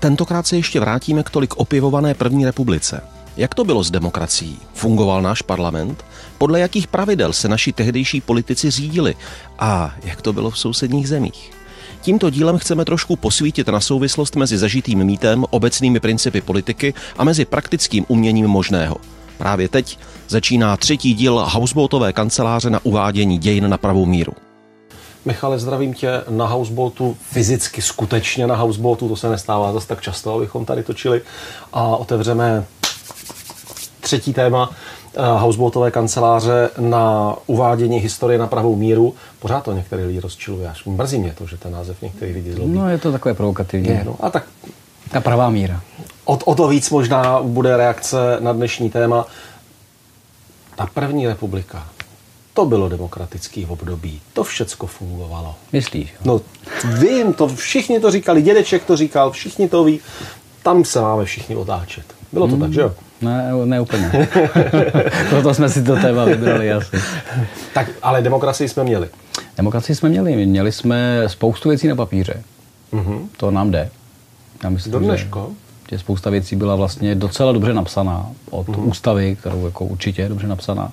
tentokrát se ještě vrátíme k tolik opěvované první republice. Jak to bylo s demokracií? Fungoval náš parlament? Podle jakých pravidel se naši tehdejší politici řídili? A jak to bylo v sousedních zemích? Tímto dílem chceme trošku posvítit na souvislost mezi zažitým mítem, obecnými principy politiky a mezi praktickým uměním možného. Právě teď začíná třetí díl Houseboatové kanceláře na uvádění dějin na pravou míru. Michale, zdravím tě na Houseboatu, fyzicky skutečně na Houseboatu, to se nestává zase tak často, abychom tady točili a otevřeme třetí téma eh, Houseboatové kanceláře na uvádění historie na pravou míru. Pořád to některý lidi rozčiluje, až mrzí mě to, že ten název některých lidí zlobí. No je to takové provokativní. Je, no, a tak ta pravá míra. O, o to víc možná bude reakce na dnešní téma. Ta první republika, to bylo demokratický období. To všecko fungovalo. Myslíš? No, vím, to všichni to říkali, dědeček to říkal, všichni to ví. Tam se máme všichni otáčet. Bylo to hmm. tak, že jo? Ne, ne úplně. Proto jsme si to téma vybrali asi. Tak, ale demokracii jsme měli. Demokracii jsme měli. Měli jsme spoustu věcí na papíře. Mm-hmm. To nám jde. Já myslím, Do dneško? Že, že spousta věcí byla vlastně docela dobře napsaná. Od mm-hmm. ústavy, kterou jako určitě je dobře napsaná,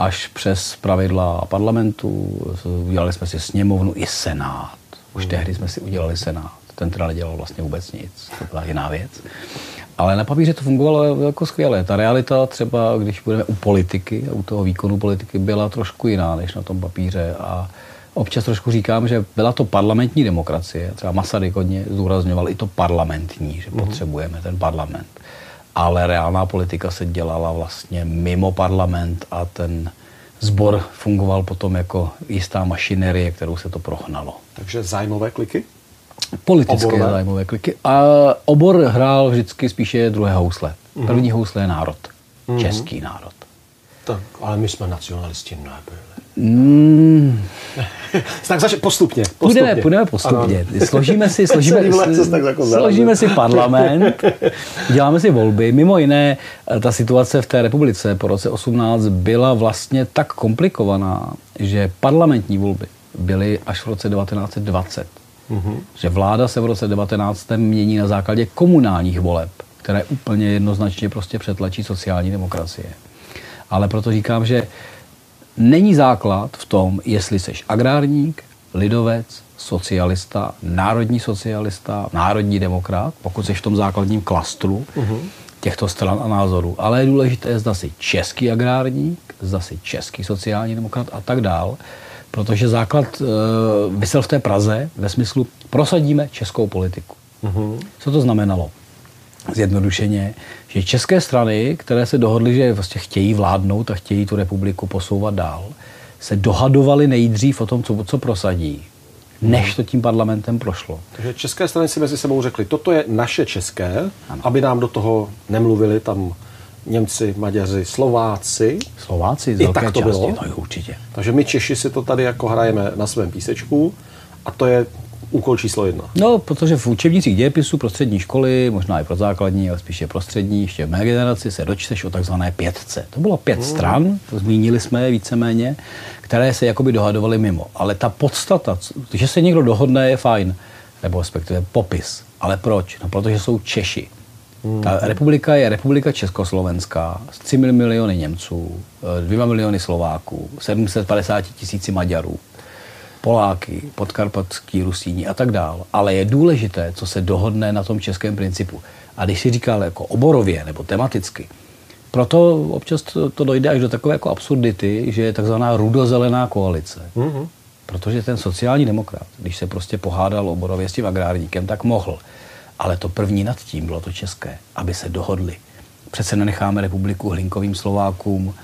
až přes pravidla parlamentu. Udělali jsme si sněmovnu i senát. Už mm-hmm. tehdy jsme si udělali senát. Ten teda nedělal vlastně vůbec nic. To byla jiná věc. Ale na papíře to fungovalo jako skvěle. Ta realita třeba, když budeme u politiky u toho výkonu politiky, byla trošku jiná než na tom papíře. A občas trošku říkám, že byla to parlamentní demokracie. Třeba Masaryk hodně zdůrazňoval i to parlamentní, že mm-hmm. potřebujeme ten parlament. Ale reálná politika se dělala vlastně mimo parlament a ten sbor fungoval potom jako jistá mašinerie, kterou se to prohnalo. Takže zájmové kliky? Politické Oborové. zájmové kliky. A obor hrál vždycky spíše druhé housle. Mm-hmm. První housle je národ. Mm-hmm. Český národ. Tak, ale my jsme nacionalisti nebyli. Mm. tak zač- postupně, postupně. Půjdeme, půjdeme postupně. Ano. Složíme si, složíme, jako složíme si parlament, děláme si volby. Mimo jiné, ta situace v té republice po roce 18 byla vlastně tak komplikovaná, že parlamentní volby byly až v roce 1920. Mm-hmm. Že vláda se v roce 19. mění na základě komunálních voleb, které úplně jednoznačně prostě přetlačí sociální demokracie. Ale proto říkám, že není základ v tom, jestli seš agrárník, lidovec, socialista, národní socialista, národní demokrat, pokud jsi v tom základním klastru uh-huh. těchto stran a názorů. Ale je důležité, zda jsi český agrárník, zda jsi český sociální demokrat a tak dál protože základ uh, vysel v té Praze ve smyslu prosadíme českou politiku. Mm-hmm. Co to znamenalo? Zjednodušeně, že české strany, které se dohodly, že vlastně chtějí vládnout a chtějí tu republiku posouvat dál, se dohadovaly nejdřív o tom, co, co prosadí, než to tím parlamentem prošlo. Takže české strany si mezi sebou řekly, toto je naše české, ano. aby nám do toho nemluvili tam Němci, Maďaři, Slováci. Slováci z I tak to části, bylo. No, určitě. Takže my Češi si to tady jako hrajeme na svém písečku a to je úkol číslo jedna. No, protože v učebnicích dějepisu pro střední školy, možná i pro základní, ale spíše pro střední, ještě v mé generaci se dočteš o takzvané pětce. To bylo pět hmm. stran, to zmínili jsme je víceméně, které se jakoby dohadovaly mimo. Ale ta podstata, že se někdo dohodne, je fajn, nebo respektive popis. Ale proč? No, protože jsou Češi. Hmm. Ta republika je republika československá s 3 miliony Němců, 2 miliony Slováků, 750 tisíci Maďarů, Poláky, podkarpatský Rusíni a tak dál. Ale je důležité, co se dohodne na tom českém principu. A když si říkal jako oborově nebo tematicky, proto občas to, to dojde až do takové jako absurdity, že je takzvaná rudozelená koalice. Mm-hmm. Protože ten sociální demokrat, když se prostě pohádal oborově s tím agrárníkem, tak mohl. Ale to první nad tím bylo to české, aby se dohodli. Přece nenecháme republiku hlinkovým Slovákům,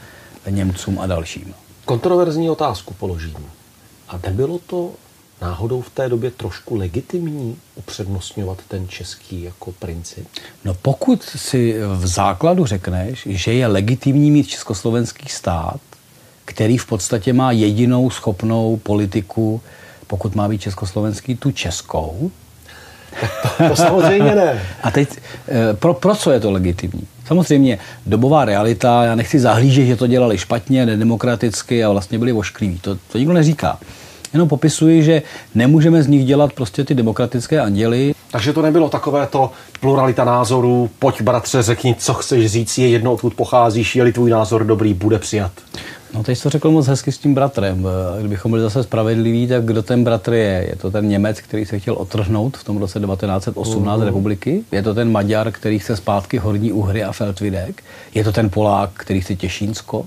Němcům a dalším. Kontroverzní otázku položím. A nebylo to náhodou v té době trošku legitimní upřednostňovat ten český jako princip? No pokud si v základu řekneš, že je legitimní mít československý stát, který v podstatě má jedinou schopnou politiku, pokud má být československý, tu českou, to, to samozřejmě ne. A teď, eh, pro, pro co je to legitimní? Samozřejmě dobová realita, já nechci zahlížet, že to dělali špatně, nedemokraticky a vlastně byli oškliví. To, to nikdo neříká. Jenom popisuji, že nemůžeme z nich dělat prostě ty demokratické anděly. Takže to nebylo takové to pluralita názorů, pojď bratře, řekni, co chceš říct, je jedno, odkud pocházíš, je-li tvůj názor dobrý, bude přijat. No teď to řekl moc hezky s tím bratrem. Kdybychom byli zase spravedliví, tak kdo ten bratr je? Je to ten Němec, který se chtěl otrhnout v tom roce 1918 uh-huh. republiky? Je to ten Maďar, který chce zpátky Horní Uhry a Feldvidek? Je to ten Polák, který chce Těšínsko?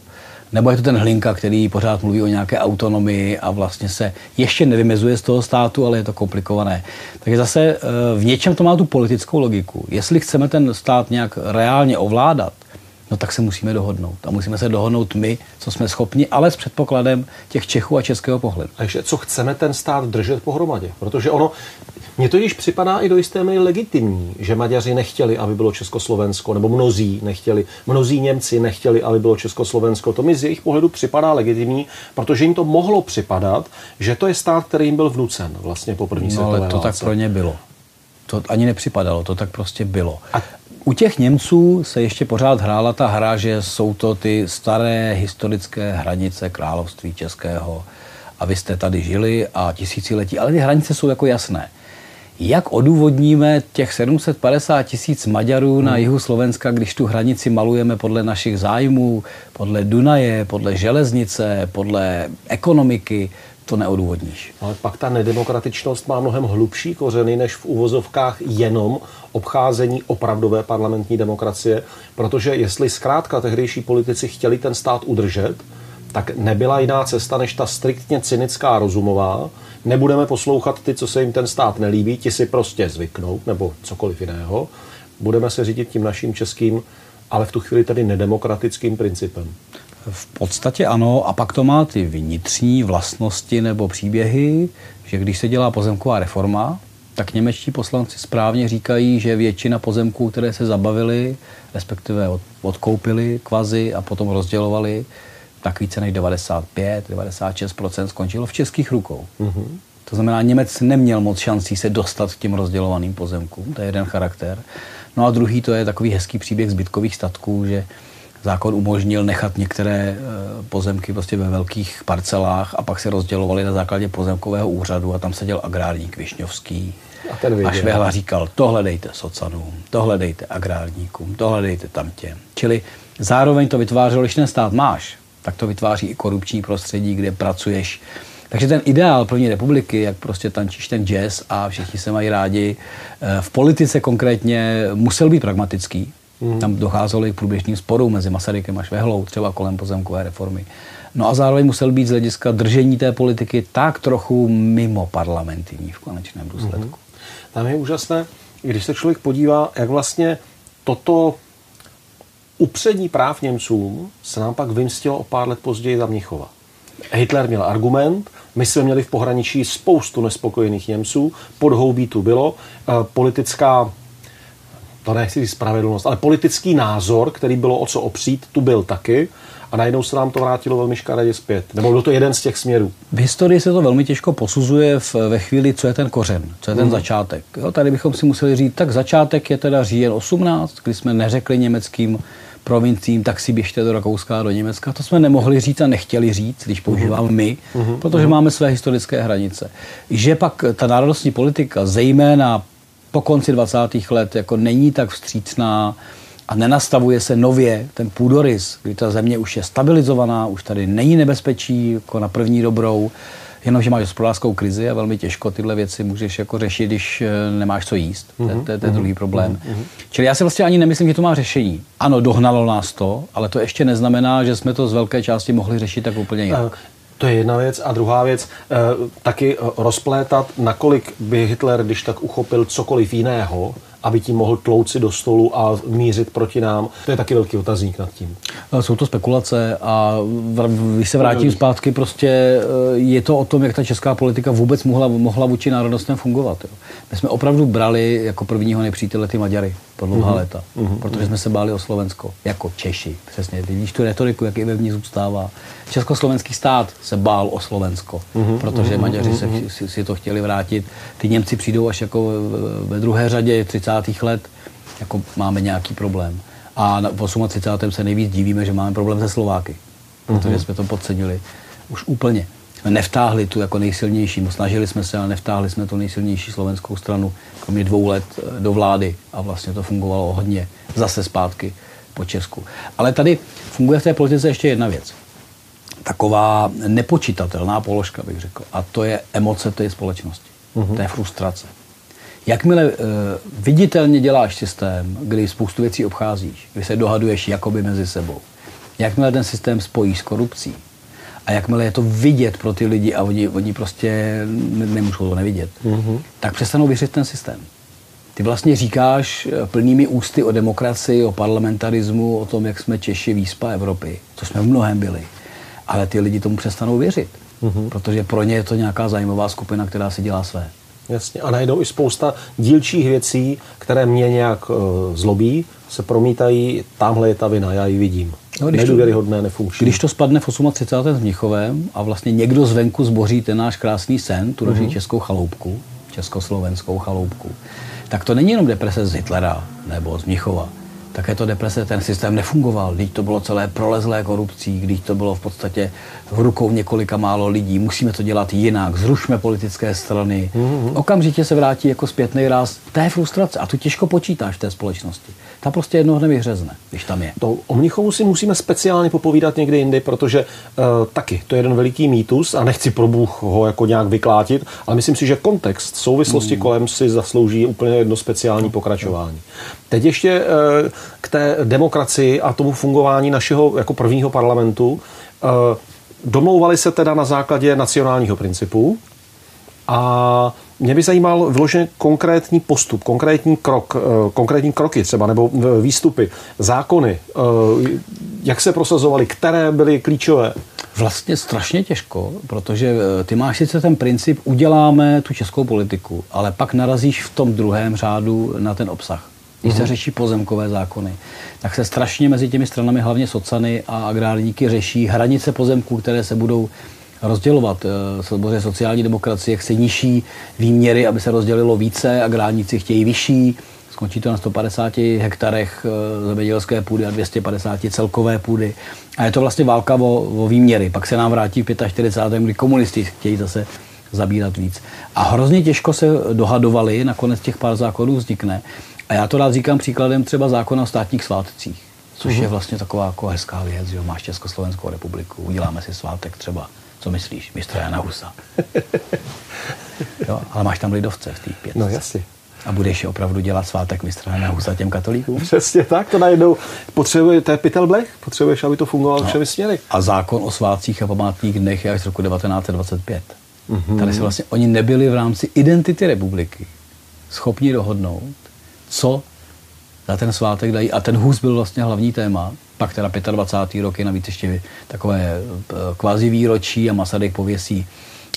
Nebo je to ten Hlinka, který pořád mluví o nějaké autonomii a vlastně se ještě nevymezuje z toho státu, ale je to komplikované. Takže zase eh, v něčem to má tu politickou logiku. Jestli chceme ten stát nějak reálně ovládat, no tak se musíme dohodnout. A musíme se dohodnout my, co jsme schopni, ale s předpokladem těch Čechů a českého pohledu. A ještě, co chceme ten stát držet pohromadě? Protože ono, mně to již připadá i do jisté míry legitimní, že Maďaři nechtěli, aby bylo Československo, nebo mnozí nechtěli, mnozí Němci nechtěli, aby bylo Československo. To mi z jejich pohledu připadá legitimní, protože jim to mohlo připadat, že to je stát, který jim byl vnucen vlastně po první no, světové ale to válce. tak pro ně bylo. To ani nepřipadalo, to tak prostě bylo. A u těch Němců se ještě pořád hrála ta hra, že jsou to ty staré historické hranice království českého a vy jste tady žili a tisíciletí, ale ty hranice jsou jako jasné. Jak odůvodníme těch 750 tisíc Maďarů na hmm. jihu Slovenska, když tu hranici malujeme podle našich zájmů, podle Dunaje, podle železnice, podle ekonomiky, to neodůvodníš. Ale pak ta nedemokratičnost má mnohem hlubší kořeny než v uvozovkách jenom obcházení opravdové parlamentní demokracie, protože jestli zkrátka tehdejší politici chtěli ten stát udržet, tak nebyla jiná cesta než ta striktně cynická rozumová. Nebudeme poslouchat ty, co se jim ten stát nelíbí, ti si prostě zvyknou, nebo cokoliv jiného. Budeme se řídit tím naším českým, ale v tu chvíli tedy nedemokratickým principem. V podstatě ano, a pak to má ty vnitřní vlastnosti nebo příběhy, že když se dělá pozemková reforma, tak němečtí poslanci správně říkají, že většina pozemků, které se zabavily, respektive odkoupili kvazi a potom rozdělovali, tak více než 95-96% skončilo v českých rukou. Mm-hmm. To znamená, Němec neměl moc šancí se dostat k těm rozdělovaným pozemkům, to je jeden charakter. No a druhý to je takový hezký příběh zbytkových statků, že zákon umožnil nechat některé eh, pozemky prostě ve velkých parcelách a pak se rozdělovali na základě pozemkového úřadu a tam seděl agrárník Višňovský. A, ten a Švehla říkal, tohle dejte socanům, tohle dejte agrárníkům, tohle dejte tam těm. Čili zároveň to vytvářelo, když ten stát máš, tak to vytváří i korupční prostředí, kde pracuješ. Takže ten ideál první republiky, jak prostě tančíš ten jazz a všichni se mají rádi, eh, v politice konkrétně musel být pragmatický. Mm. Tam docházelo i k průběžným sporům mezi Masarykem a Švehlou, třeba kolem pozemkové reformy. No a zároveň musel být z hlediska držení té politiky tak trochu mimo parlamentní v konečném důsledku. Mm. Tam je úžasné, když se člověk podívá, jak vlastně toto upřední práv Němcům se nám pak vymstilo o pár let později za Mnichova. Hitler měl argument, my jsme měli v pohraničí spoustu nespokojených Němců, podhoubí tu bylo, eh, politická to nechci říct spravedlnost, ale politický názor, který bylo o co opřít, tu byl taky a najednou se nám to vrátilo velmi škaredě zpět. Nebo byl to jeden z těch směrů. V historii se to velmi těžko posuzuje v, ve chvíli, co je ten kořen, co je ten mm. začátek. Jo, tady bychom si museli říct, tak začátek je teda říjen 18, kdy jsme neřekli německým provinciím, tak si běžte do Rakouska a do Německa. To jsme nemohli říct a nechtěli říct, když používáme mhm. my, mm-hmm. protože mm-hmm. máme své historické hranice. Že pak ta národnostní politika, zejména po konci 20. let jako není tak vstřícná a nenastavuje se nově ten půdorys, kdy ta země už je stabilizovaná, už tady není nebezpečí jako na první dobrou, jenomže máš hospodářskou krizi a velmi těžko tyhle věci můžeš jako řešit, když eh, nemáš co jíst. Mm-hmm. To, je ten mhm. druhý problém. Mm-hmm. Čili já si vlastně ani nemyslím, že to má řešení. Ano, dohnalo nás to, ale to ještě neznamená, že jsme to z velké části mohli řešit tak úplně jinak. Eh, to je jedna věc. A druhá věc, eh, taky rozplétat, nakolik by Hitler, když tak uchopil cokoliv jiného, aby tím mohl tlouci do stolu a mířit proti nám. To je taky velký otazník nad tím. Jsou to spekulace a když se vrátím zpátky, prostě eh, je to o tom, jak ta česká politika vůbec mohla, mohla vůči národnostem fungovat. Jo. My jsme opravdu brali jako prvního nepřítele ty Maďary po dlouhá uh-huh. léta, uh-huh. protože jsme se báli o Slovensko, jako Češi. Přesně, vidíš tu retoriku, jak i ve mně zůstává. Československý stát se bál o Slovensko, uh-huh. protože uh-huh. Maďaři se, si, si to chtěli vrátit. Ty Němci přijdou až jako ve druhé řadě 30. let, jako máme nějaký problém. A v 38. se nejvíc divíme, že máme problém se Slováky, protože jsme to podcenili už úplně. nevtáhli tu jako nejsilnější, snažili jsme se, ale nevtáhli jsme tu nejsilnější slovenskou stranu, kromě dvou let eh, do vlády a vlastně to fungovalo hodně zase zpátky po Česku. Ale tady funguje v té politice ještě jedna věc. Taková nepočítatelná položka, bych řekl. A to je emoce té společnosti. Uh-huh. To je frustrace. Jakmile uh, viditelně děláš systém, kdy spoustu věcí obcházíš, kdy se dohaduješ jakoby mezi sebou, jakmile ten systém spojíš s korupcí, a jakmile je to vidět pro ty lidi a oni, oni prostě nemůžou to nevidět, uh-huh. tak přestanou věřit ten systém. Ty vlastně říkáš eh, plnými ústy o demokracii, o parlamentarismu, o tom, jak jsme Češi výspa Evropy, co jsme v mnohem byli. Ale ty lidi tomu přestanou věřit, uh-huh. protože pro ně je to nějaká zajímavá skupina, která si dělá své. Jasně. A najdou i spousta dílčích věcí, které mě nějak uh, zlobí, se promítají, tamhle je ta vina, já ji vidím. No, když Nedůvěryhodné, to, nefunkční. Když to spadne v 38. s Mnichovem a vlastně někdo zvenku zboří ten náš krásný sen, tu naši uh-huh. českou chaloupku, československou chaloupku, tak to není jenom deprese z Hitlera nebo z Mnichova také to deprese, ten systém nefungoval. Když to bylo celé prolezlé korupcí, když to bylo v podstatě v rukou několika málo lidí, musíme to dělat jinak, zrušme politické strany. Mm-hmm. Okamžitě se vrátí jako zpětný ráz té frustrace a tu těžko počítáš v té společnosti. Ta prostě jednoho dne vyhřezne, když tam je. To o Mnichovu si musíme speciálně popovídat někdy jindy, protože uh, taky to je jeden veliký mýtus a nechci pro Bůh ho jako nějak vyklátit, ale myslím si, že kontext souvislosti mm. kolem si zaslouží úplně jedno speciální pokračování. Teď ještě uh, k té demokracii a tomu fungování našeho jako prvního parlamentu. Eh, domlouvali se teda na základě nacionálního principu a mě by zajímal vloženě konkrétní postup, konkrétní krok, eh, konkrétní kroky třeba, nebo výstupy, zákony, eh, jak se prosazovaly, které byly klíčové? Vlastně strašně těžko, protože ty máš sice ten princip, uděláme tu českou politiku, ale pak narazíš v tom druhém řádu na ten obsah když se mhm. řeší pozemkové zákony, tak se strašně mezi těmi stranami, hlavně socany a agrárníky, řeší hranice pozemků, které se budou rozdělovat. Eh, samozřejmě sociální demokracie chce nižší výměry, aby se rozdělilo více, agrárníci chtějí vyšší, skončí to na 150 hektarech eh, zemědělské půdy a 250 celkové půdy. A je to vlastně válka o, o výměry. Pak se nám vrátí v 45. kdy komunisti chtějí zase zabírat víc. A hrozně těžko se dohadovali, nakonec těch pár zákonů vznikne. A já to rád říkám příkladem třeba zákona o státních svátcích, což uh-huh. je vlastně taková jako hezká věc, že máš Československou republiku, uděláme si svátek třeba, co myslíš, mistra Jana Husa. jo, ale máš tam lidovce v té pětce. No jasně. A budeš opravdu dělat svátek mistra Jana Husa těm katolíkům? Přesně tak, to najednou potřebuje, to je pytel blech, potřebuješ, aby to fungovalo no. všemi směry. A zákon o svátcích a památných dnech je až z roku 1925. Mm-hmm. Tady se vlastně, oni nebyli v rámci identity republiky schopni dohodnout, co za ten svátek dají. A ten hůz byl vlastně hlavní téma. Pak teda 25. roky, navíc ještě takové eh, kvazi výročí a Masaryk pověsí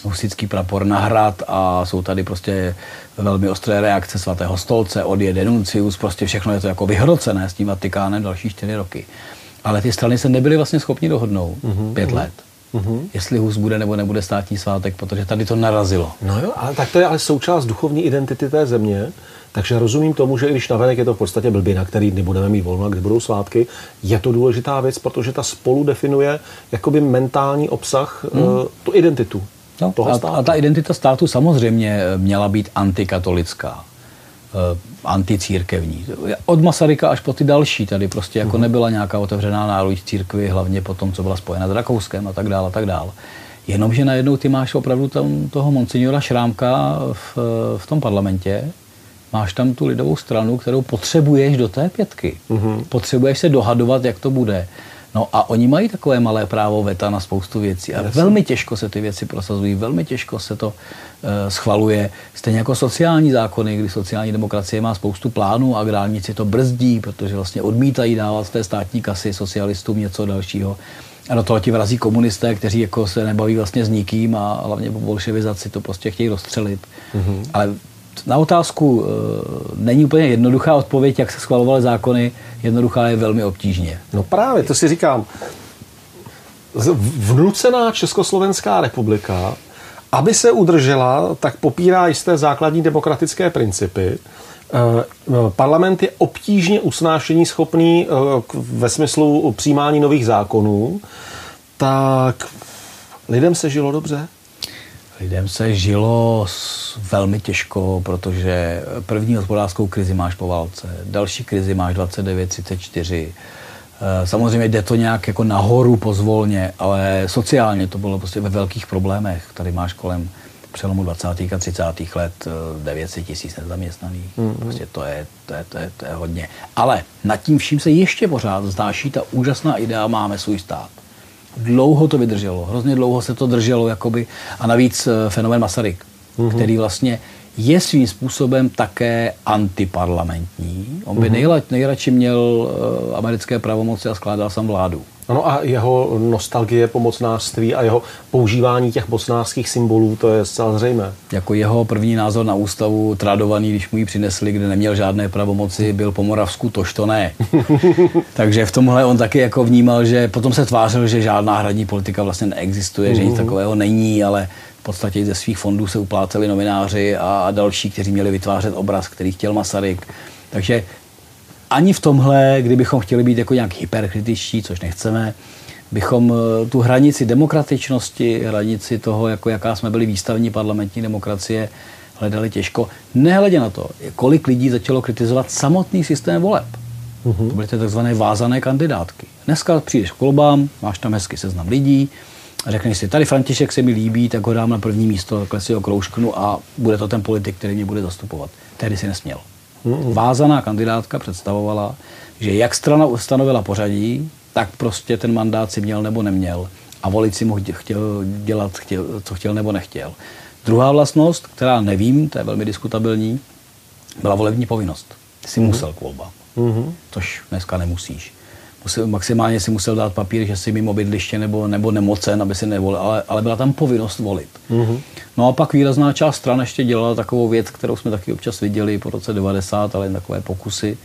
husický prapor na hrad a jsou tady prostě velmi ostré reakce svatého stolce, odjede denuncius, prostě všechno je to jako vyhrocené s tím Vatikánem další čtyři roky. Ale ty strany se nebyly vlastně schopni dohodnout mm-hmm, pět mm-hmm. let. Mm-hmm. Jestli hus bude nebo nebude státní svátek, protože tady to narazilo. No jo, ale tak to je ale součást duchovní identity té země. Takže rozumím tomu, že i když navenek je to v podstatě blbina, který dny budeme mít volno kdy budou svátky, je to důležitá věc, protože ta spolu definuje jakoby mentální obsah, hmm. uh, tu identitu. No, toho a, státu. a ta identita státu samozřejmě měla být antikatolická eh, anticírkevní. Od Masaryka až po ty další tady prostě jako hmm. nebyla nějaká otevřená náruč církvy, hlavně po tom, co byla spojena s Rakouskem a tak dále a tak dále. Jenomže najednou ty máš opravdu tam toho monsignora Šrámka v, v tom parlamentě, máš tam tu lidovou stranu, kterou potřebuješ do té pětky. Mm-hmm. Potřebuješ se dohadovat, jak to bude. No a oni mají takové malé právo veta na spoustu věcí a Jasně. velmi těžko se ty věci prosazují, velmi těžko se to uh, schvaluje. Stejně jako sociální zákony, kdy sociální demokracie má spoustu plánů a agrárníci to brzdí, protože vlastně odmítají dávat z té státní kasy socialistům něco dalšího. A do toho ti vrazí komunisté, kteří jako se nebaví vlastně s nikým a hlavně po bolševizaci to prostě chtějí rozstřelit. Mm-hmm. Ale na otázku e, není úplně jednoduchá odpověď, jak se schvalovaly zákony, jednoduchá je velmi obtížně. No právě, to si říkám. Vnucená Československá republika, aby se udržela, tak popírá jisté základní demokratické principy. Eh, parlament je obtížně usnášení schopný eh, ve smyslu přijímání nových zákonů, tak lidem se žilo dobře? Lidem se žilo velmi těžko, protože první hospodářskou krizi máš po válce, další krizi máš 29, 34. Eh, samozřejmě jde to nějak jako nahoru pozvolně, ale sociálně to bylo prostě ve velkých problémech. Tady máš kolem přelomu 20. a 30. let 900 eh, tisíc nezaměstnaných. Mm-hmm. Prostě to je, to, je, to, je, to je hodně. Ale nad tím vším se ještě pořád zdáší ta úžasná idea, máme svůj stát. Dlouho to vydrželo, hrozně dlouho se to drželo, jakoby, a navíc eh, fenomen Masaryk, mm-hmm. který vlastně je svým způsobem také antiparlamentní. On by mm-hmm. nejradši měl uh, americké pravomoci a skládal sam vládu. Ano a jeho nostalgie po mocnářství a jeho používání těch mocnářských symbolů, to je zcela zřejmé. Jako jeho první názor na ústavu, tradovaný, když mu ji přinesli, kde neměl žádné pravomoci, byl po Moravsku, tož to ne. Takže v tomhle on taky jako vnímal, že potom se tvářil, že žádná hradní politika vlastně neexistuje, mm-hmm. že nic mhm. takového není, ale v podstatě ze svých fondů se upláceli novináři a další, kteří měli vytvářet obraz, který chtěl Masaryk. Takže ani v tomhle, kdybychom chtěli být jako nějak hyperkritičtí, což nechceme, bychom eh, tu hranici demokratičnosti, hranici toho, jako jaká jsme byli výstavní parlamentní demokracie, hledali těžko. Nehledě na to, kolik lidí začalo kritizovat samotný systém voleb. Uh-huh. To byly ty takzvané vázané kandidátky. Dneska přijdeš k volbám, máš tam hezky seznam lidí, řekneš si, tady František se mi líbí, tak ho dám na první místo, takhle si ho kroužknu a bude to ten politik, který mě bude zastupovat. Tehdy si nesměl. Vázaná kandidátka představovala, že jak strana ustanovila pořadí, tak prostě ten mandát si měl nebo neměl. A volič si mohl chtěl dělat, chtěl, co chtěl nebo nechtěl. Druhá vlastnost, která nevím, to je velmi diskutabilní, byla volební povinnost. Ty jsi mm-hmm. musel k volbám. Mm-hmm. Což dneska nemusíš musel, maximálně si musel dát papír, že si mimo bydliště nebo, nebo nemocen, aby si nevolil, ale, ale byla tam povinnost volit. Mm-hmm. No a pak výrazná část stran ještě dělala takovou věc, kterou jsme taky občas viděli po roce 90, ale jen takové pokusy,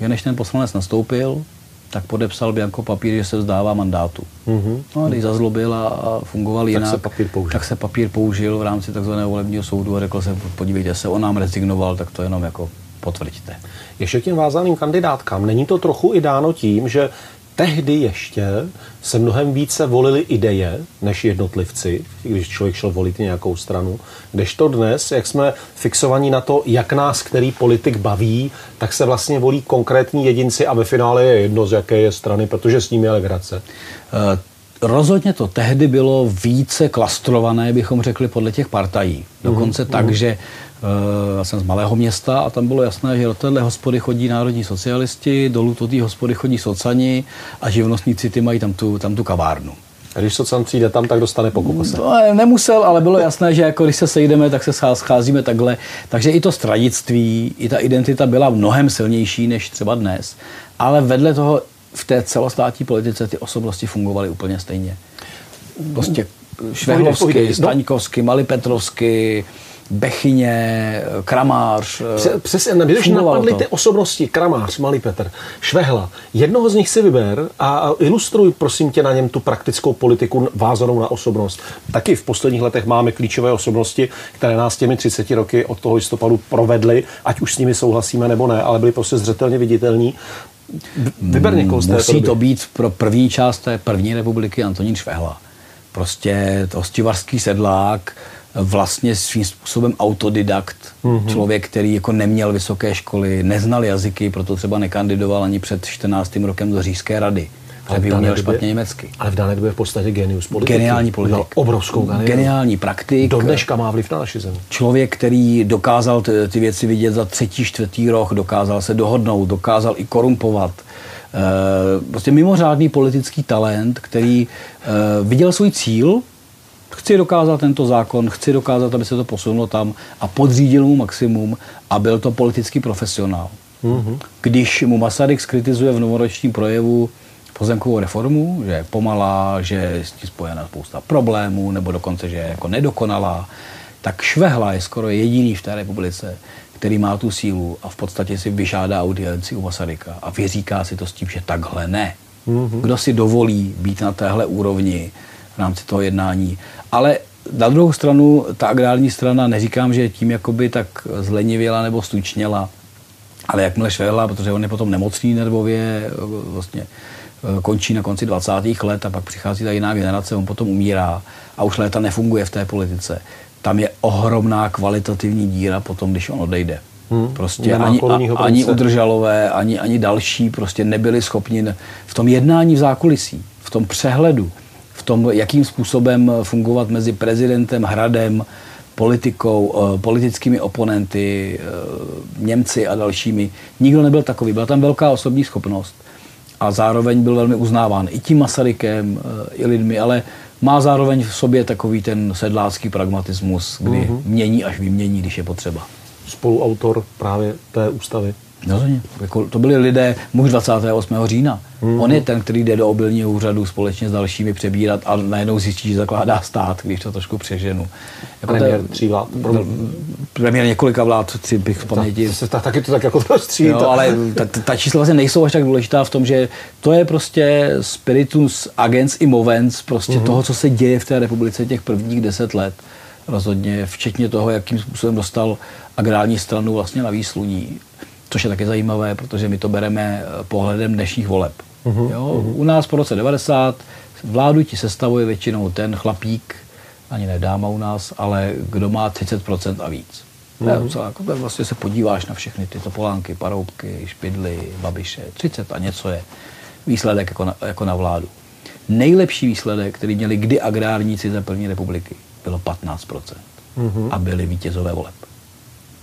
že než ten poslanec nastoupil, tak podepsal Bianco papír, že se vzdává mandátu. Mm-hmm. No a když zazlobil a, fungoval tak jinak, se papír použil. tak se papír použil v rámci tzv. volebního soudu a řekl se, podívejte se, on nám rezignoval, tak to jenom jako potvrďte. Ještě k těm vázaným kandidátkám. Není to trochu i dáno tím, že tehdy ještě se mnohem více volili ideje než jednotlivci, když člověk šel volit nějakou stranu. Kdežto dnes, jak jsme fixovaní na to, jak nás který politik baví, tak se vlastně volí konkrétní jedinci a ve finále je jedno, z jaké je strany, protože s ním je legrace. Uh, rozhodně to tehdy bylo více klastrované, bychom řekli, podle těch partají. Dokonce mm-hmm. tak, že Eh, já jsem z malého města a tam bylo jasné, že do téhle hospody chodí národní socialisti, dolů do té hospody chodí socani a živnostníci ty mají tam tu, tam tu kavárnu. A když socan přijde tam, tak dostane pokupose. No, nemusel, ale bylo jasné, že jako když se sejdeme, tak se scházíme takhle. Takže i to stradictví, i ta identita byla mnohem silnější než třeba dnes. Ale vedle toho v té celostátní politice ty osobnosti fungovaly úplně stejně. Prostě Švehlovsky, Staňkovsky, Malipetrovsky, Bechyně, Kramář. Přesně, když napadly to. ty osobnosti, Kramář, Malý Petr, Švehla, jednoho z nich si vyber a ilustruj prosím tě na něm tu praktickou politiku vázanou na osobnost. Taky v posledních letech máme klíčové osobnosti, které nás těmi 30 roky od toho listopadu provedly, ať už s nimi souhlasíme nebo ne, ale byly prostě zřetelně viditelní. Vyber někoho z Musí to být pro první část té první republiky Antonín Švehla. Prostě to hostivarský sedlák, vlastně svým způsobem autodidakt, mm-hmm. člověk, který jako neměl vysoké školy, neznal jazyky, proto třeba nekandidoval ani před 14. rokem do Říšské rady. Ale by uměl špatně německy. Ale v dané době v podstatě genius politiky. Geniální politik. No, obrovskou geniální. Geniální praktik. Do dneška má vliv na naši zemi. Člověk, který dokázal ty, ty věci vidět za třetí, čtvrtý rok, dokázal se dohodnout, dokázal i korumpovat. E, prostě mimořádný politický talent, který e, viděl svůj cíl, chci dokázat tento zákon, chci dokázat, aby se to posunulo tam a podřídil mu maximum a byl to politický profesionál. Mm-hmm. Když mu Masaryk skritizuje v novoročním projevu pozemkovou reformu, že je pomalá, že je s tím spojena spousta problémů, nebo dokonce, že je jako nedokonalá, tak Švehla je skoro jediný v té republice, který má tu sílu a v podstatě si vyžádá audienci u Masaryka a vyříká si to s tím, že takhle ne. Mm-hmm. Kdo si dovolí být na téhle úrovni, v rámci toho jednání. Ale na druhou stranu, ta agrární strana, neříkám, že tím jakoby tak zlenivěla nebo stučněla, ale jakmile švehla, protože on je potom nemocný nervově, vlastně končí na konci 20. let a pak přichází ta jiná generace, on potom umírá a už léta nefunguje v té politice. Tam je ohromná kvalitativní díra potom, když on odejde. Hmm, prostě ani, a, ani udržalové, ani, ani další prostě nebyli schopni v tom jednání v zákulisí, v tom přehledu, v tom, jakým způsobem fungovat mezi prezidentem, hradem, politikou, eh, politickými oponenty, eh, Němci a dalšími. Nikdo nebyl takový. Byla tam velká osobní schopnost a zároveň byl velmi uznáván i tím Masarykem, eh, i lidmi, ale má zároveň v sobě takový ten sedlácký pragmatismus, kdy mm-hmm. mění až vymění, když je potřeba. Spoluautor právě té ústavy. Rozhodně. Jako, to byli lidé muž 28. října. Mm-hmm. On je ten, který jde do obilního úřadu společně s dalšími přebírat a najednou zjistí, že zakládá stát, když to trošku přeženu. Jako premiér to, tří vlád. Premiér několika vlád, tři bych v paměti. Ta, ta, taky to tak jako to stří. Jo, ale ta, ta, čísla vlastně nejsou až tak důležitá v tom, že to je prostě spiritus agens i movens prostě mm-hmm. toho, co se děje v té republice těch prvních deset let. Rozhodně, včetně toho, jakým způsobem dostal agrární stranu vlastně na výsluní což je taky zajímavé, protože my to bereme eh, pohledem dnešních voleb. Uh-huh, jo? Uh-huh. U nás po roce 90 vládu ti sestavuje většinou ten chlapík, ani ne dáma u nás, ale kdo má 30% a víc. Uh-huh. Je jako, vlastně se podíváš na všechny tyto polánky, paroubky, špidly, babiše, 30 a něco je výsledek jako na, jako na vládu. Nejlepší výsledek, který měli kdy agrárníci za první republiky, bylo 15%. Uh-huh. A byli vítězové voleb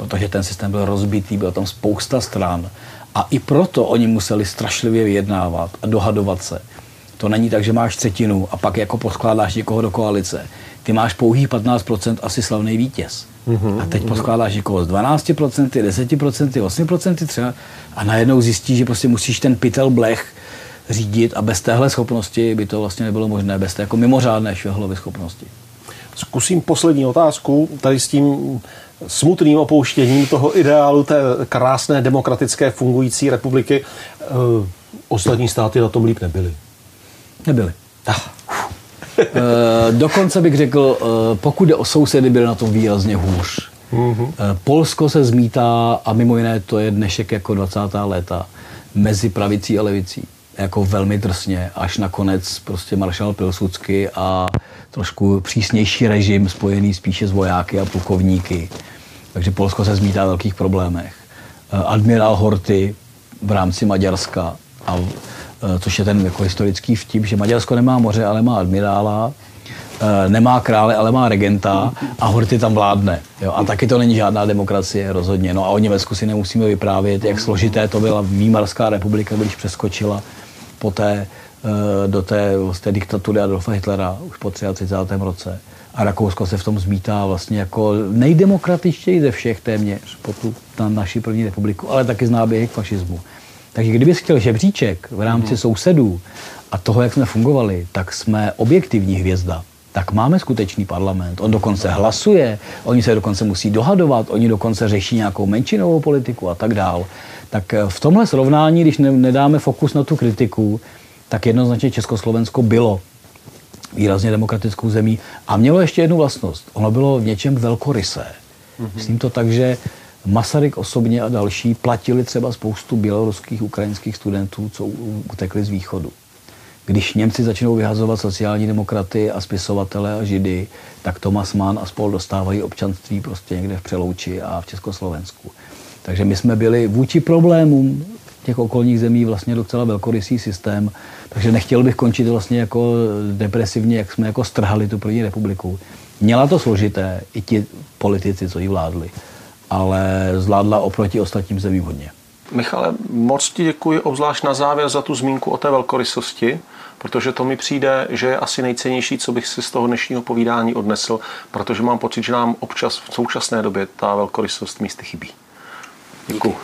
protože ten systém byl rozbitý, bylo tam spousta stran. A i proto oni museli strašlivě vyjednávat a dohadovat se. To není tak, že máš třetinu a pak jako poskládáš někoho do koalice. Ty máš pouhých 15% asi slavný vítěz. Mm-hmm, a teď poskládáš někoho z 12%, 10%, 8% třeba a najednou zjistíš, že prostě musíš ten pytel blech řídit a bez téhle schopnosti by to vlastně nebylo možné, bez té jako mimořádné švihlovy schopnosti. Zkusím poslední otázku. Tady s tím smutným opouštěním toho ideálu té krásné demokratické fungující republiky. Eh, ostatní státy na tom líp nebyly. Nebyly. Ah. Dokonce bych řekl, eh, pokud jde o sousedy, byly na tom výrazně hůř. Mm-hmm. Polsko se zmítá, a mimo jiné to je dnešek jako 20. léta, mezi pravicí a levicí. Jako velmi drsně, až nakonec prostě maršal Pilsudsky a trošku přísnější režim spojený spíše s vojáky a plukovníky takže Polsko se zmítá v velkých problémech. Eh, admirál Horty v rámci Maďarska, a, eh, což je ten jako historický vtip, že Maďarsko nemá moře, ale má admirála, eh, nemá krále, ale má regenta a Horty tam vládne. Jo? A taky to není žádná demokracie rozhodně. No a o Německu si nemusíme vyprávět, jak složité to byla Výmarská republika, když přeskočila poté do té, té diktatury Adolfa Hitlera už po 33. roce a Rakousko se v tom zmítá vlastně jako nejdemokratičtěji ze všech téměř po tu na naši první republiku, ale taky z náběhy k fašismu. Takže kdybys chtěl žebříček v rámci mm. sousedů a toho, jak jsme fungovali, tak jsme objektivní hvězda. Tak máme skutečný parlament. On dokonce hlasuje, oni se dokonce musí dohadovat, oni dokonce řeší nějakou menšinovou politiku a tak dál. Tak v tomhle srovnání, když nedáme fokus na tu kritiku, tak jednoznačně Československo bylo výrazně demokratickou zemí a mělo ještě jednu vlastnost. Ono bylo v něčem velkorysé. Mm-hmm. Myslím to tak, že Masaryk osobně a další platili třeba spoustu běloruských, ukrajinských studentů, co utekli z východu. Když Němci začnou vyhazovat sociální demokraty a spisovatele a židy, tak Thomas Mann a spol dostávají občanství prostě někde v Přelouči a v Československu. Takže my jsme byli vůči problémům těch okolních zemí vlastně docela velkorysý systém, takže nechtěl bych končit vlastně jako depresivně, jak jsme jako strhali tu první republiku. Měla to složité, i ti politici, co ji vládli, ale zvládla oproti ostatním zemím hodně. Michale, moc ti děkuji obzvlášť na závěr za tu zmínku o té velkorysosti, protože to mi přijde, že je asi nejcennější, co bych si z toho dnešního povídání odnesl, protože mám pocit, že nám občas v současné době ta velkorysost místy chybí. Děkuji.